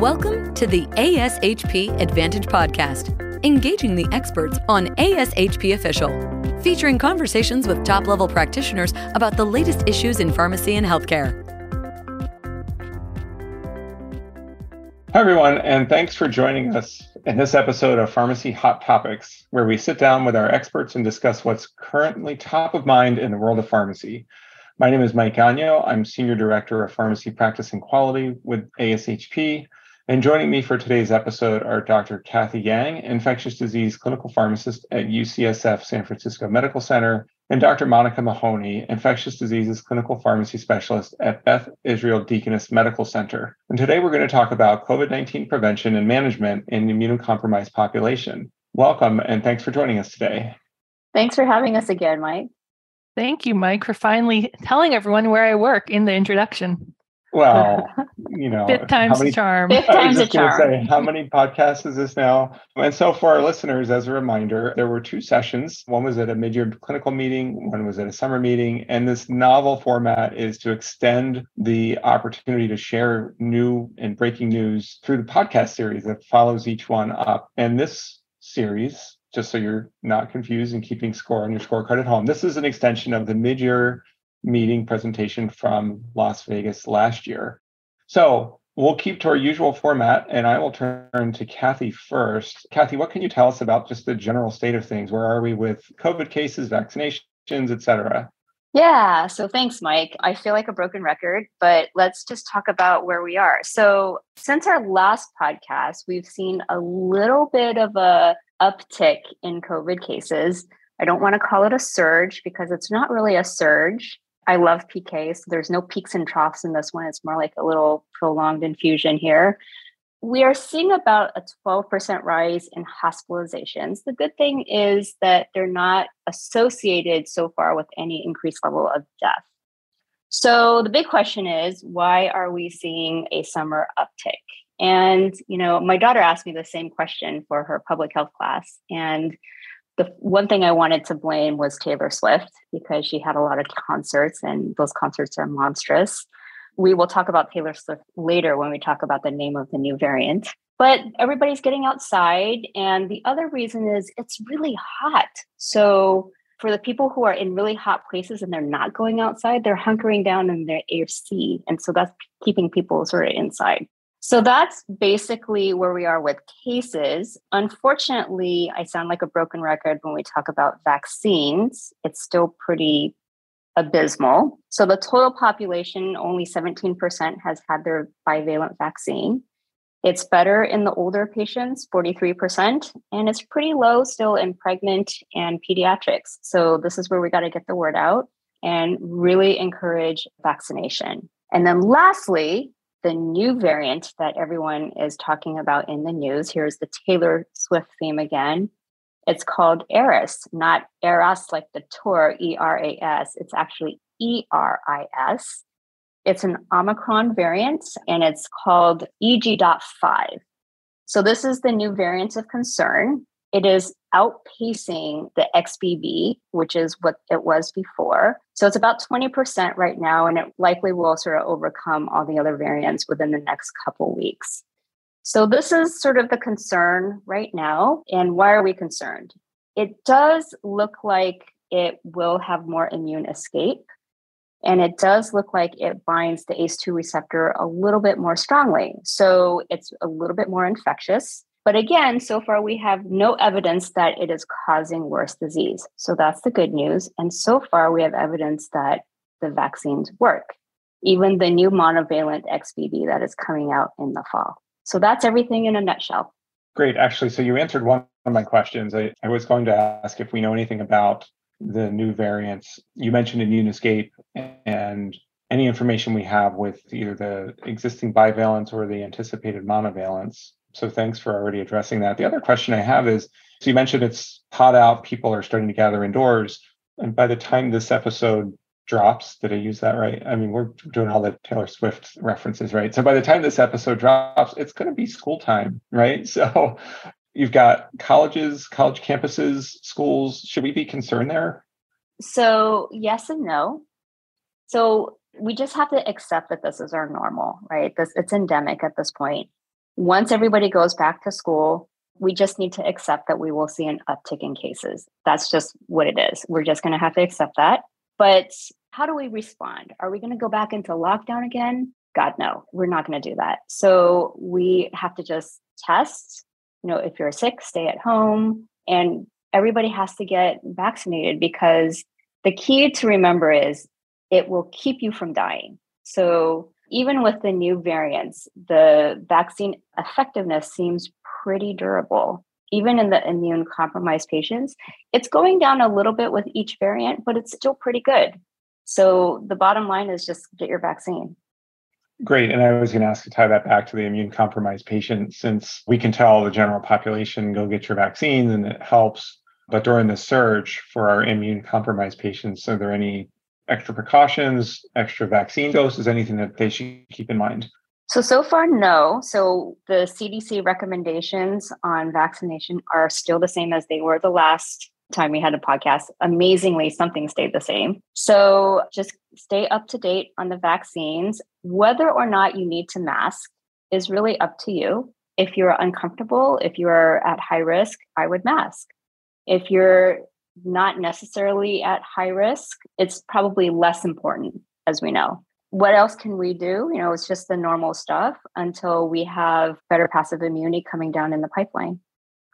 Welcome to the ASHP Advantage Podcast, engaging the experts on ASHP Official, featuring conversations with top level practitioners about the latest issues in pharmacy and healthcare. Hi, everyone, and thanks for joining us in this episode of Pharmacy Hot Topics, where we sit down with our experts and discuss what's currently top of mind in the world of pharmacy. My name is Mike Ganio. I'm Senior Director of Pharmacy Practice and Quality with ASHP. And joining me for today's episode are Dr. Kathy Yang, infectious disease clinical pharmacist at UCSF San Francisco Medical Center, and Dr. Monica Mahoney, infectious diseases clinical pharmacy specialist at Beth Israel Deaconess Medical Center. And today we're going to talk about COVID 19 prevention and management in the immunocompromised population. Welcome and thanks for joining us today. Thanks for having us again, Mike. Thank you, Mike, for finally telling everyone where I work in the introduction. Well, you know, fifth time's many, charm. Fifth time's a charm. Say, how many podcasts is this now? And so, for our listeners, as a reminder, there were two sessions. One was at a mid-year clinical meeting. One was at a summer meeting. And this novel format is to extend the opportunity to share new and breaking news through the podcast series that follows each one up. And this series, just so you're not confused and keeping score on your scorecard at home, this is an extension of the mid-year meeting presentation from Las Vegas last year. So we'll keep to our usual format and I will turn to Kathy first. Kathy, what can you tell us about just the general state of things? Where are we with COVID cases, vaccinations, et cetera? Yeah, so thanks, Mike. I feel like a broken record, but let's just talk about where we are. So, since our last podcast, we've seen a little bit of a uptick in COVID cases. I don't want to call it a surge because it's not really a surge. I love PK, so there's no peaks and troughs in this one. It's more like a little prolonged infusion here. We are seeing about a 12% rise in hospitalizations. The good thing is that they're not associated so far with any increased level of death. So the big question is why are we seeing a summer uptick? And, you know, my daughter asked me the same question for her public health class. And the one thing I wanted to blame was Taylor Swift because she had a lot of concerts and those concerts are monstrous. We will talk about Taylor Swift later when we talk about the name of the new variant. But everybody's getting outside. And the other reason is it's really hot. So for the people who are in really hot places and they're not going outside, they're hunkering down in their AC. And so that's keeping people sort of inside. So that's basically where we are with cases. Unfortunately, I sound like a broken record when we talk about vaccines. It's still pretty abysmal. So the total population, only 17% has had their bivalent vaccine. It's better in the older patients, 43%, and it's pretty low still in pregnant and pediatrics. So this is where we got to get the word out and really encourage vaccination. And then lastly, the new variant that everyone is talking about in the news. Here's the Taylor Swift theme again. It's called Eris, not Eras like the tour, E R A S. It's actually E R I S. It's an Omicron variant and it's called EG.5. So, this is the new variant of concern. It is outpacing the XBB, which is what it was before. So it's about 20% right now, and it likely will sort of overcome all the other variants within the next couple weeks. So this is sort of the concern right now. And why are we concerned? It does look like it will have more immune escape. And it does look like it binds the ACE2 receptor a little bit more strongly. So it's a little bit more infectious. But again, so far we have no evidence that it is causing worse disease. So that's the good news. And so far we have evidence that the vaccines work, even the new monovalent XBB that is coming out in the fall. So that's everything in a nutshell. Great. Actually, so you answered one of my questions. I, I was going to ask if we know anything about the new variants. You mentioned immune escape and any information we have with either the existing bivalents or the anticipated monovalence. So thanks for already addressing that. The other question I have is so you mentioned it's hot out, people are starting to gather indoors. And by the time this episode drops, did I use that right? I mean, we're doing all the Taylor Swift references, right? So by the time this episode drops, it's going to be school time, right? So you've got colleges, college campuses, schools. Should we be concerned there? So, yes and no. So, we just have to accept that this is our normal, right? This it's endemic at this point. Once everybody goes back to school, we just need to accept that we will see an uptick in cases. That's just what it is. We're just going to have to accept that. But how do we respond? Are we going to go back into lockdown again? God, no, we're not going to do that. So we have to just test. You know, if you're sick, stay at home. And everybody has to get vaccinated because the key to remember is it will keep you from dying. So even with the new variants, the vaccine effectiveness seems pretty durable. Even in the immune compromised patients, it's going down a little bit with each variant, but it's still pretty good. So the bottom line is just get your vaccine. Great. And I was going to ask to tie that back to the immune compromised patient, since we can tell the general population, go get your vaccines and it helps. But during the surge for our immune compromised patients, are there any extra precautions, extra vaccine doses, anything that they should keep in mind? So, so far, no. So, the CDC recommendations on vaccination are still the same as they were the last time we had a podcast. Amazingly, something stayed the same. So, just stay up to date on the vaccines. Whether or not you need to mask is really up to you. If you're uncomfortable, if you're at high risk, I would mask. If you're not necessarily at high risk, it's probably less important, as we know. What else can we do? You know, it's just the normal stuff until we have better passive immunity coming down in the pipeline.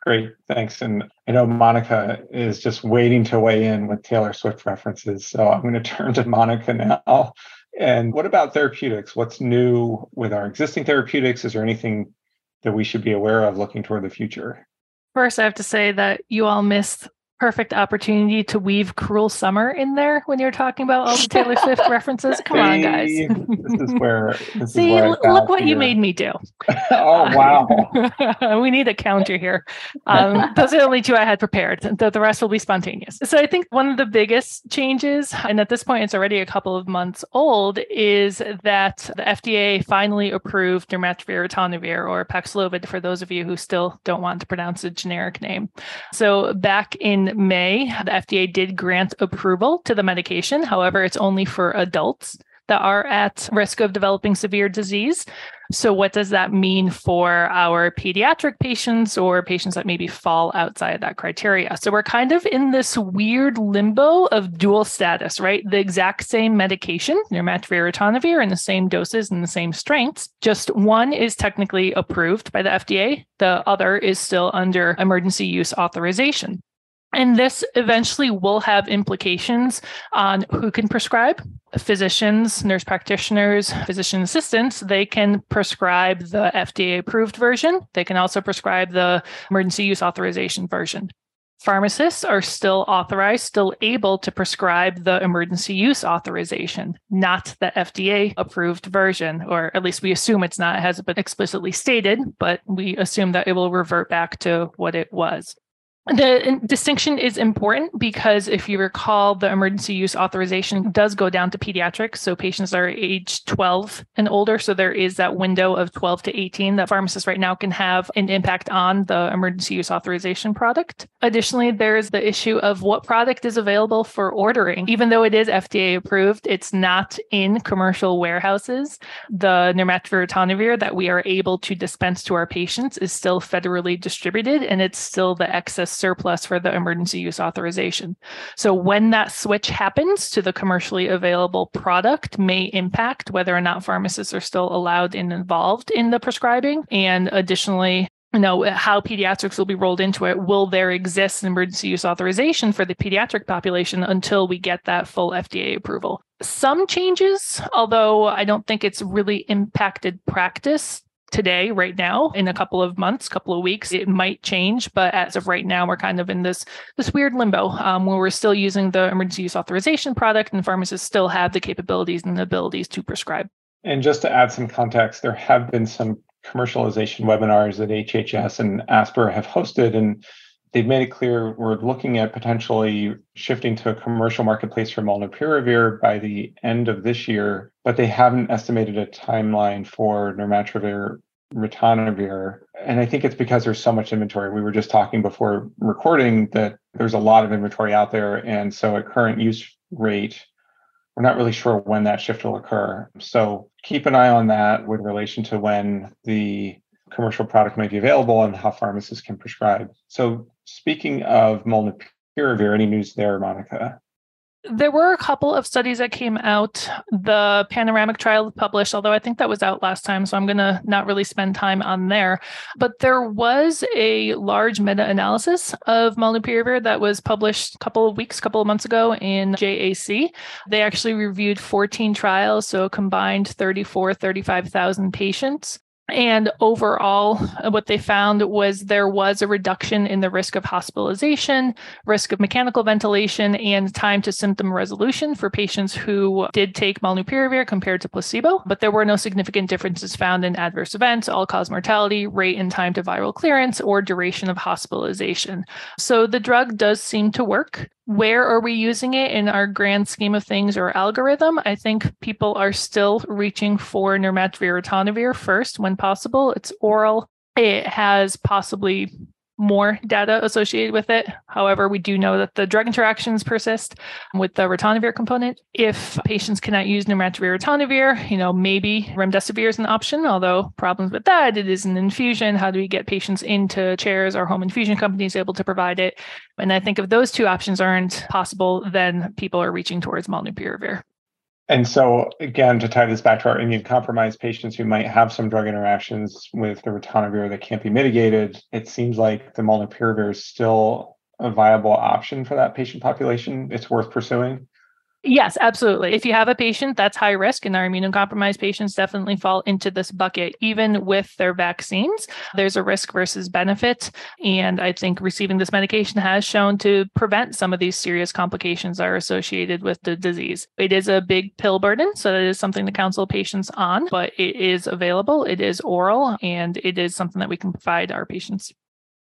Great, thanks. And I know Monica is just waiting to weigh in with Taylor Swift references. So I'm going to turn to Monica now. And what about therapeutics? What's new with our existing therapeutics? Is there anything that we should be aware of looking toward the future? First, I have to say that you all missed perfect opportunity to weave cruel summer in there when you're talking about all the Taylor Swift references. Come on, guys. this is where this See, is where look what here. you made me do. oh wow. we need a counter here. Um, those are the only two I had prepared. The, the rest will be spontaneous. So I think one of the biggest changes, and at this point it's already a couple of months old, is that the FDA finally approved nirmatrelvir ritonavir or Paxlovid for those of you who still don't want to pronounce a generic name. So back in May, the FDA did grant approval to the medication. However, it's only for adults that are at risk of developing severe disease. So, what does that mean for our pediatric patients or patients that maybe fall outside that criteria? So, we're kind of in this weird limbo of dual status, right? The exact same medication, nirmatrelvir in the same doses and the same strengths. Just one is technically approved by the FDA, the other is still under emergency use authorization. And this eventually will have implications on who can prescribe. Physicians, nurse practitioners, physician assistants, they can prescribe the FDA approved version. They can also prescribe the emergency use authorization version. Pharmacists are still authorized, still able to prescribe the emergency use authorization, not the FDA approved version, or at least we assume it's not, it hasn't been explicitly stated, but we assume that it will revert back to what it was. The distinction is important because if you recall, the emergency use authorization does go down to pediatrics. So patients are age 12 and older. So there is that window of 12 to 18 that pharmacists right now can have an impact on the emergency use authorization product. Additionally, there is the issue of what product is available for ordering. Even though it is FDA approved, it's not in commercial warehouses. The nirmatrelvir that we are able to dispense to our patients is still federally distributed and it's still the excess surplus for the emergency use authorization. So when that switch happens to the commercially available product may impact whether or not pharmacists are still allowed and involved in the prescribing. And additionally, you know how pediatrics will be rolled into it will there exist an emergency use authorization for the pediatric population until we get that full fda approval some changes although i don't think it's really impacted practice today, right now, in a couple of months, couple of weeks, it might change. But as of right now, we're kind of in this this weird limbo um, where we're still using the emergency use authorization product, and pharmacists still have the capabilities and the abilities to prescribe. And just to add some context, there have been some commercialization webinars that HHS and ASPR have hosted, and they've made it clear we're looking at potentially shifting to a commercial marketplace for molnupiravir by the end of this year, but they haven't estimated a timeline for nirmatrelvir ritonavir. And I think it's because there's so much inventory. We were just talking before recording that there's a lot of inventory out there. And so at current use rate, we're not really sure when that shift will occur. So keep an eye on that with relation to when the commercial product might be available and how pharmacists can prescribe. So speaking of molnupiravir, any news there, Monica? There were a couple of studies that came out. The panoramic trial published, although I think that was out last time, so I'm going to not really spend time on there. But there was a large meta analysis of molnupiravir that was published a couple of weeks, couple of months ago in JAC. They actually reviewed 14 trials, so combined 34, 35,000 patients. And overall, uh, what they found was there was a reduction in the risk of hospitalization, risk of mechanical ventilation, and time to symptom resolution for patients who did take molnupiravir compared to placebo. But there were no significant differences found in adverse events, all cause mortality, rate and time to viral clearance, or duration of hospitalization. So the drug does seem to work where are we using it in our grand scheme of things or algorithm? I think people are still reaching for nirmatrelvir first when possible. It's oral. It has possibly more data associated with it. However, we do know that the drug interactions persist with the ritonavir component. If patients cannot use nirmatrelvir ritonavir, you know, maybe remdesivir is an option, although problems with that, it is an infusion. How do we get patients into chairs? Our home infusion companies able to provide it? And I think if those two options aren't possible, then people are reaching towards molnupiravir. And so, again, to tie this back to our immune compromised patients who might have some drug interactions with the ritonavir that can't be mitigated, it seems like the molnupiravir is still a viable option for that patient population. It's worth pursuing. Yes, absolutely. If you have a patient that's high risk, and our immunocompromised patients definitely fall into this bucket, even with their vaccines, there's a risk versus benefit. And I think receiving this medication has shown to prevent some of these serious complications that are associated with the disease. It is a big pill burden, so it is something to counsel patients on, but it is available, it is oral, and it is something that we can provide our patients.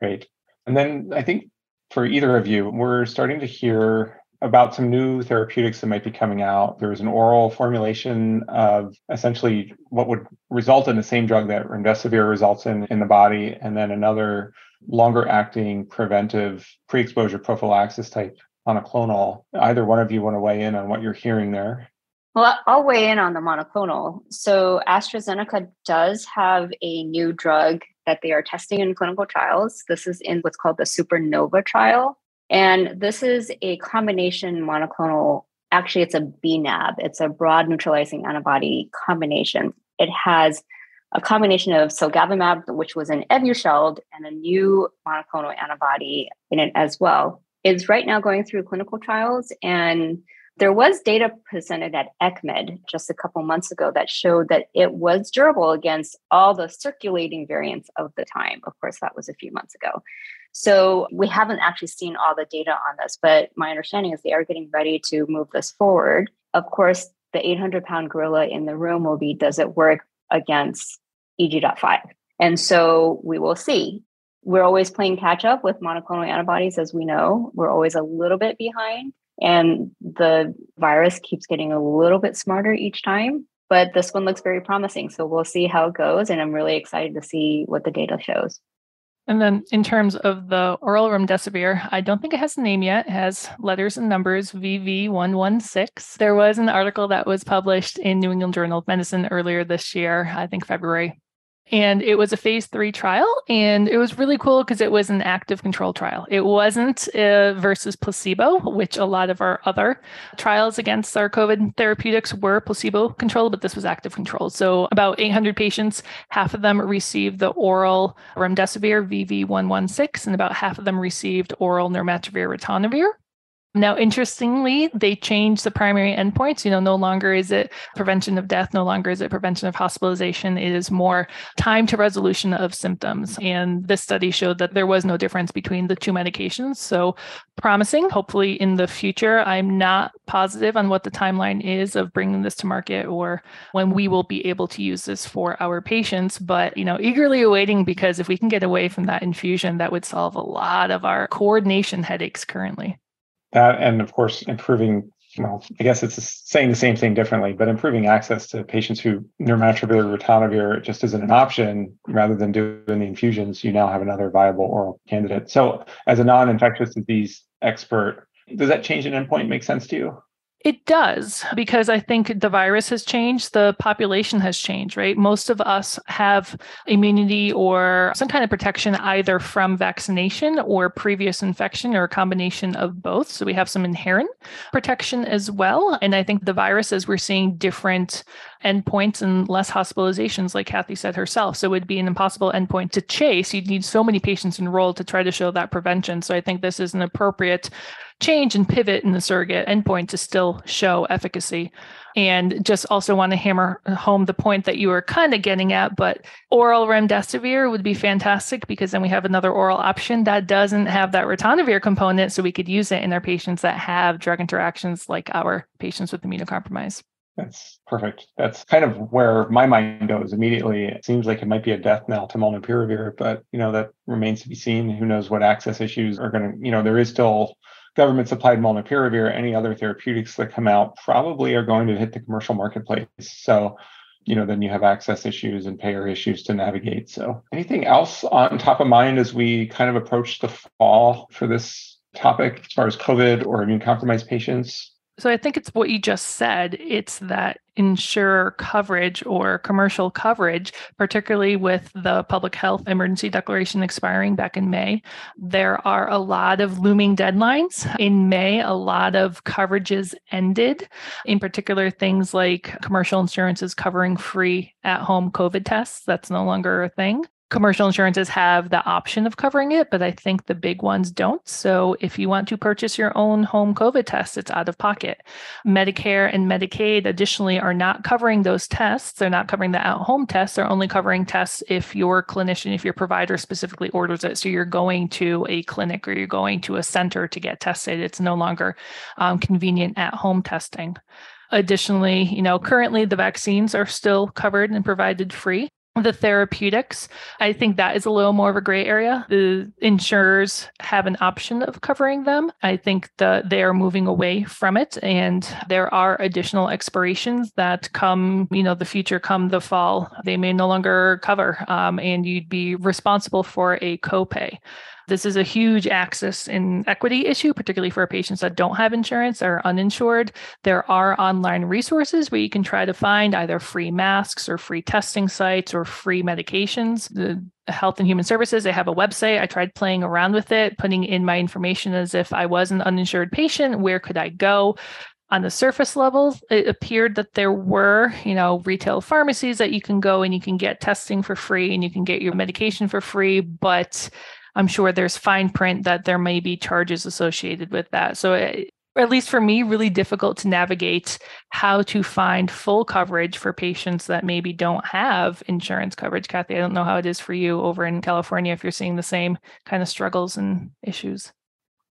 Great. And then I think for either of you, we're starting to hear about some new therapeutics that might be coming out. There's an oral formulation of essentially what would result in the same drug that remdesivir results in in the body, and then another longer acting preventive pre exposure prophylaxis type monoclonal. Either one of you want to weigh in on what you're hearing there? Well, I'll weigh in on the monoclonal. So, AstraZeneca does have a new drug that they are testing in clinical trials. This is in what's called the Supernova trial. And this is a combination monoclonal. Actually, it's a BNAB. It's a broad neutralizing antibody combination. It has a combination of cilgavimab, which was an Evusheld, and a new monoclonal antibody in it as well. It's right now going through clinical trials, and there was data presented at ECCMID just a couple months ago that showed that it was durable against all the circulating variants of the time. Of course, that was a few months ago. So we haven't actually seen all the data on this, but my understanding is they are getting ready to move this forward. Of course, the 800 pound gorilla in the room will be does it work against EG.5? And so we will see. We're always playing catch up with monoclonal antibodies, as we know. We're always a little bit behind, and the virus keeps getting a little bit smarter each time. But this one looks very promising. So we'll see how it goes. And I'm really excited to see what the data shows. And then in terms of the oral remdesivir, I don't think it has a name yet. It has letters and numbers VV116. There was an article that was published in New England Journal of Medicine earlier this year, I think February, and it was a phase three trial and it was really cool because it was an active control trial. It wasn't uh, versus placebo which a lot of our other trials against our covid therapeutics were placebo controlled but this was active control so about 800 patients half of them received the oral remdesivir vv116 and about half of them received oral nirmatrelvir ritonavir now, interestingly, they changed the primary endpoints. You know, no longer is it prevention of death, no longer is it prevention of hospitalization. It is more time to resolution of symptoms. And this study showed that there was no difference between the two medications. So promising. Hopefully, in the future, I'm not positive on what the timeline is of bringing this to market or when we will be able to use this for our patients. But, you know, eagerly awaiting because if we can get away from that infusion, that would solve a lot of our coordination headaches currently that and of course improving well i guess it's saying the same thing differently but improving access to patients who nirmatrelvir ritonavir just isn't an option. Rather than doing the infusions you now have another viable oral candidate. So as a non-infectious disease expert does that change an endpoint make sense to you It does, because I think the virus has changed, the population has changed, right? Most of us have immunity or some kind of protection either from vaccination or previous infection or a combination of both. So we have some inherent protection as well. And I think the virus, as we're seeing different endpoints and less hospitalizations, like Kathy said herself. So it would be an impossible endpoint to chase. You'd need so many patients enrolled to try to show that prevention. So I think this is an appropriate change and pivot in the surrogate endpoint to still show efficacy. And just also want to hammer home the point that you were kind of getting at, but oral remdesivir would be fantastic because then we have another oral option that doesn't have that ritonavir component. So we could use it in our patients that have drug interactions like our patients with immunocompromise. That's perfect. That's kind of where my mind goes immediately. It seems like it might be a death knell to molnupiravir, but you know that remains to be seen. Who knows what access issues are going to, you know, there is still government supplied molnupiravir, or any other therapeutics that come out probably are going to hit the commercial marketplace. So, you know, then you have access issues and payer issues to navigate. So, anything else on top of mind as we kind of approach the fall for this topic as far as COVID or immune compromised patients? So I think it's what you just said. It's that insurer coverage or commercial coverage, particularly with the public health emergency declaration expiring back in May. There are a lot of looming deadlines. In May, a lot of coverages ended, in particular, things like commercial insurances covering free at home COVID tests. That's no longer a thing commercial insurances have the option of covering it, but I think the big ones don't. So if you want to purchase your own home COVID test, it's out of pocket. Medicare and Medicaid additionally are not covering those tests. They're not covering the at home tests. They're only covering tests if your clinician, if your provider specifically orders it. So you're going to a clinic or you're going to a center to get tested. It's no longer um, convenient at home testing. Additionally, you know, currently the vaccines are still covered and provided free the therapeutics i think that is a little more of a gray area. The insurers have an option of covering them. I think the, they are moving away from it and there are additional expirations that come you know the future come the fall. They may no longer cover um, and you'd be responsible for a copay this is a huge access and equity issue, particularly for patients that don't have insurance or uninsured. There are online resources where you can try to find either free masks or free testing sites or free medications. The Health and Human Services, they have a website. I tried playing around with it, putting in my information as if I was an uninsured patient. Where could I go? on the surface level, it appeared that there were, you know, retail pharmacies that you can go and you can get testing for free and you can get your medication for free. But I'm sure there's fine print that there may be charges associated with that. So, it, eh, at least for me, really difficult to navigate how to find full coverage for patients that maybe don't have insurance coverage. Kathy, I don't know how it is for you over in California if you're seeing the same kind of struggles and issues.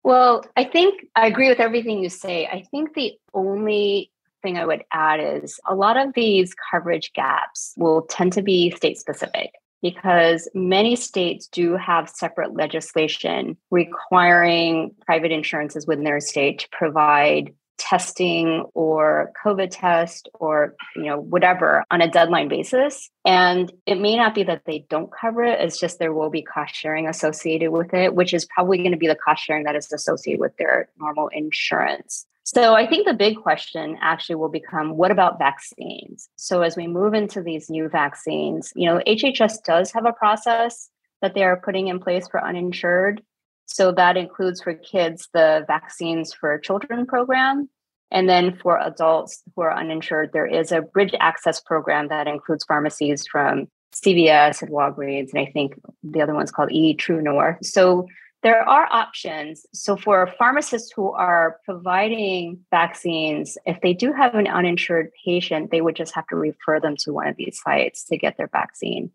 Well, I think I agree with everything you say. I think the only thing I would add is a lot of these coverage gaps will tend to be state specific because many states do have separate legislation requiring private insurances within their state to provide testing or covid test or you know whatever on a deadline basis. And it may not be that they don't cover it it's just there will be cost sharing associated with it which is probably going to be the cost sharing that is associated with their normal insurance so I think the big question actually will become what about vaccines? So as we move into these new vaccines, you know, HHS does have a process that they are putting in place for uninsured. So that includes for kids the vaccines for children program. And then for adults who are uninsured, there is a bridge access program that includes pharmacies from CVS and Walgreens. And I think the other one's called E True North. So there are options. So, for pharmacists who are providing vaccines, if they do have an uninsured patient, they would just have to refer them to one of these sites to get their vaccine.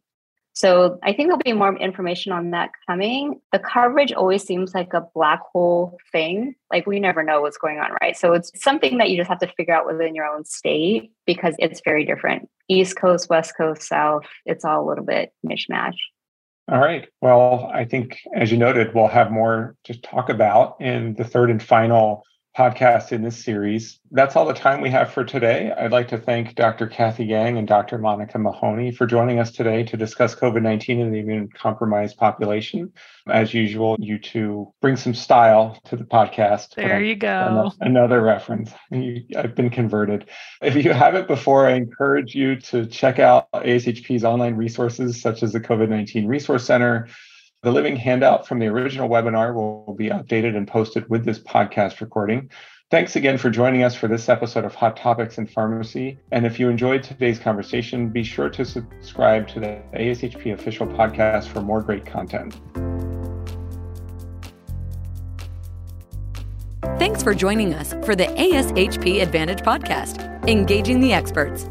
So, I think there'll be more information on that coming. The coverage always seems like a black hole thing. Like, we never know what's going on, right? So, it's something that you just have to figure out within your own state because it's very different. East Coast, West Coast, South, it's all a little bit mishmash. All right. Well, I think, as you noted, we'll have more to talk about in the third and final podcast in this series. That's all the time we have for today. I'd like to thank Dr. Kathy Yang and Dr. Monica Mahoney for joining us today to discuss COVID 19 in the immune compromised population. As usual, you two bring some style to the podcast. There you go. Another reference. I've been converted. If you haven't before, I encourage you to check out ASHP's online resources, such as the COVID 19 Resource Center the living handout from the original webinar will be updated and posted with this podcast recording. Thanks again for joining us for this episode of Hot Topics in Pharmacy. And if you enjoyed today's conversation, be sure to subscribe to the ASHP official podcast for more great content. Thanks for joining us for the ASHP Advantage podcast, Engaging the Experts.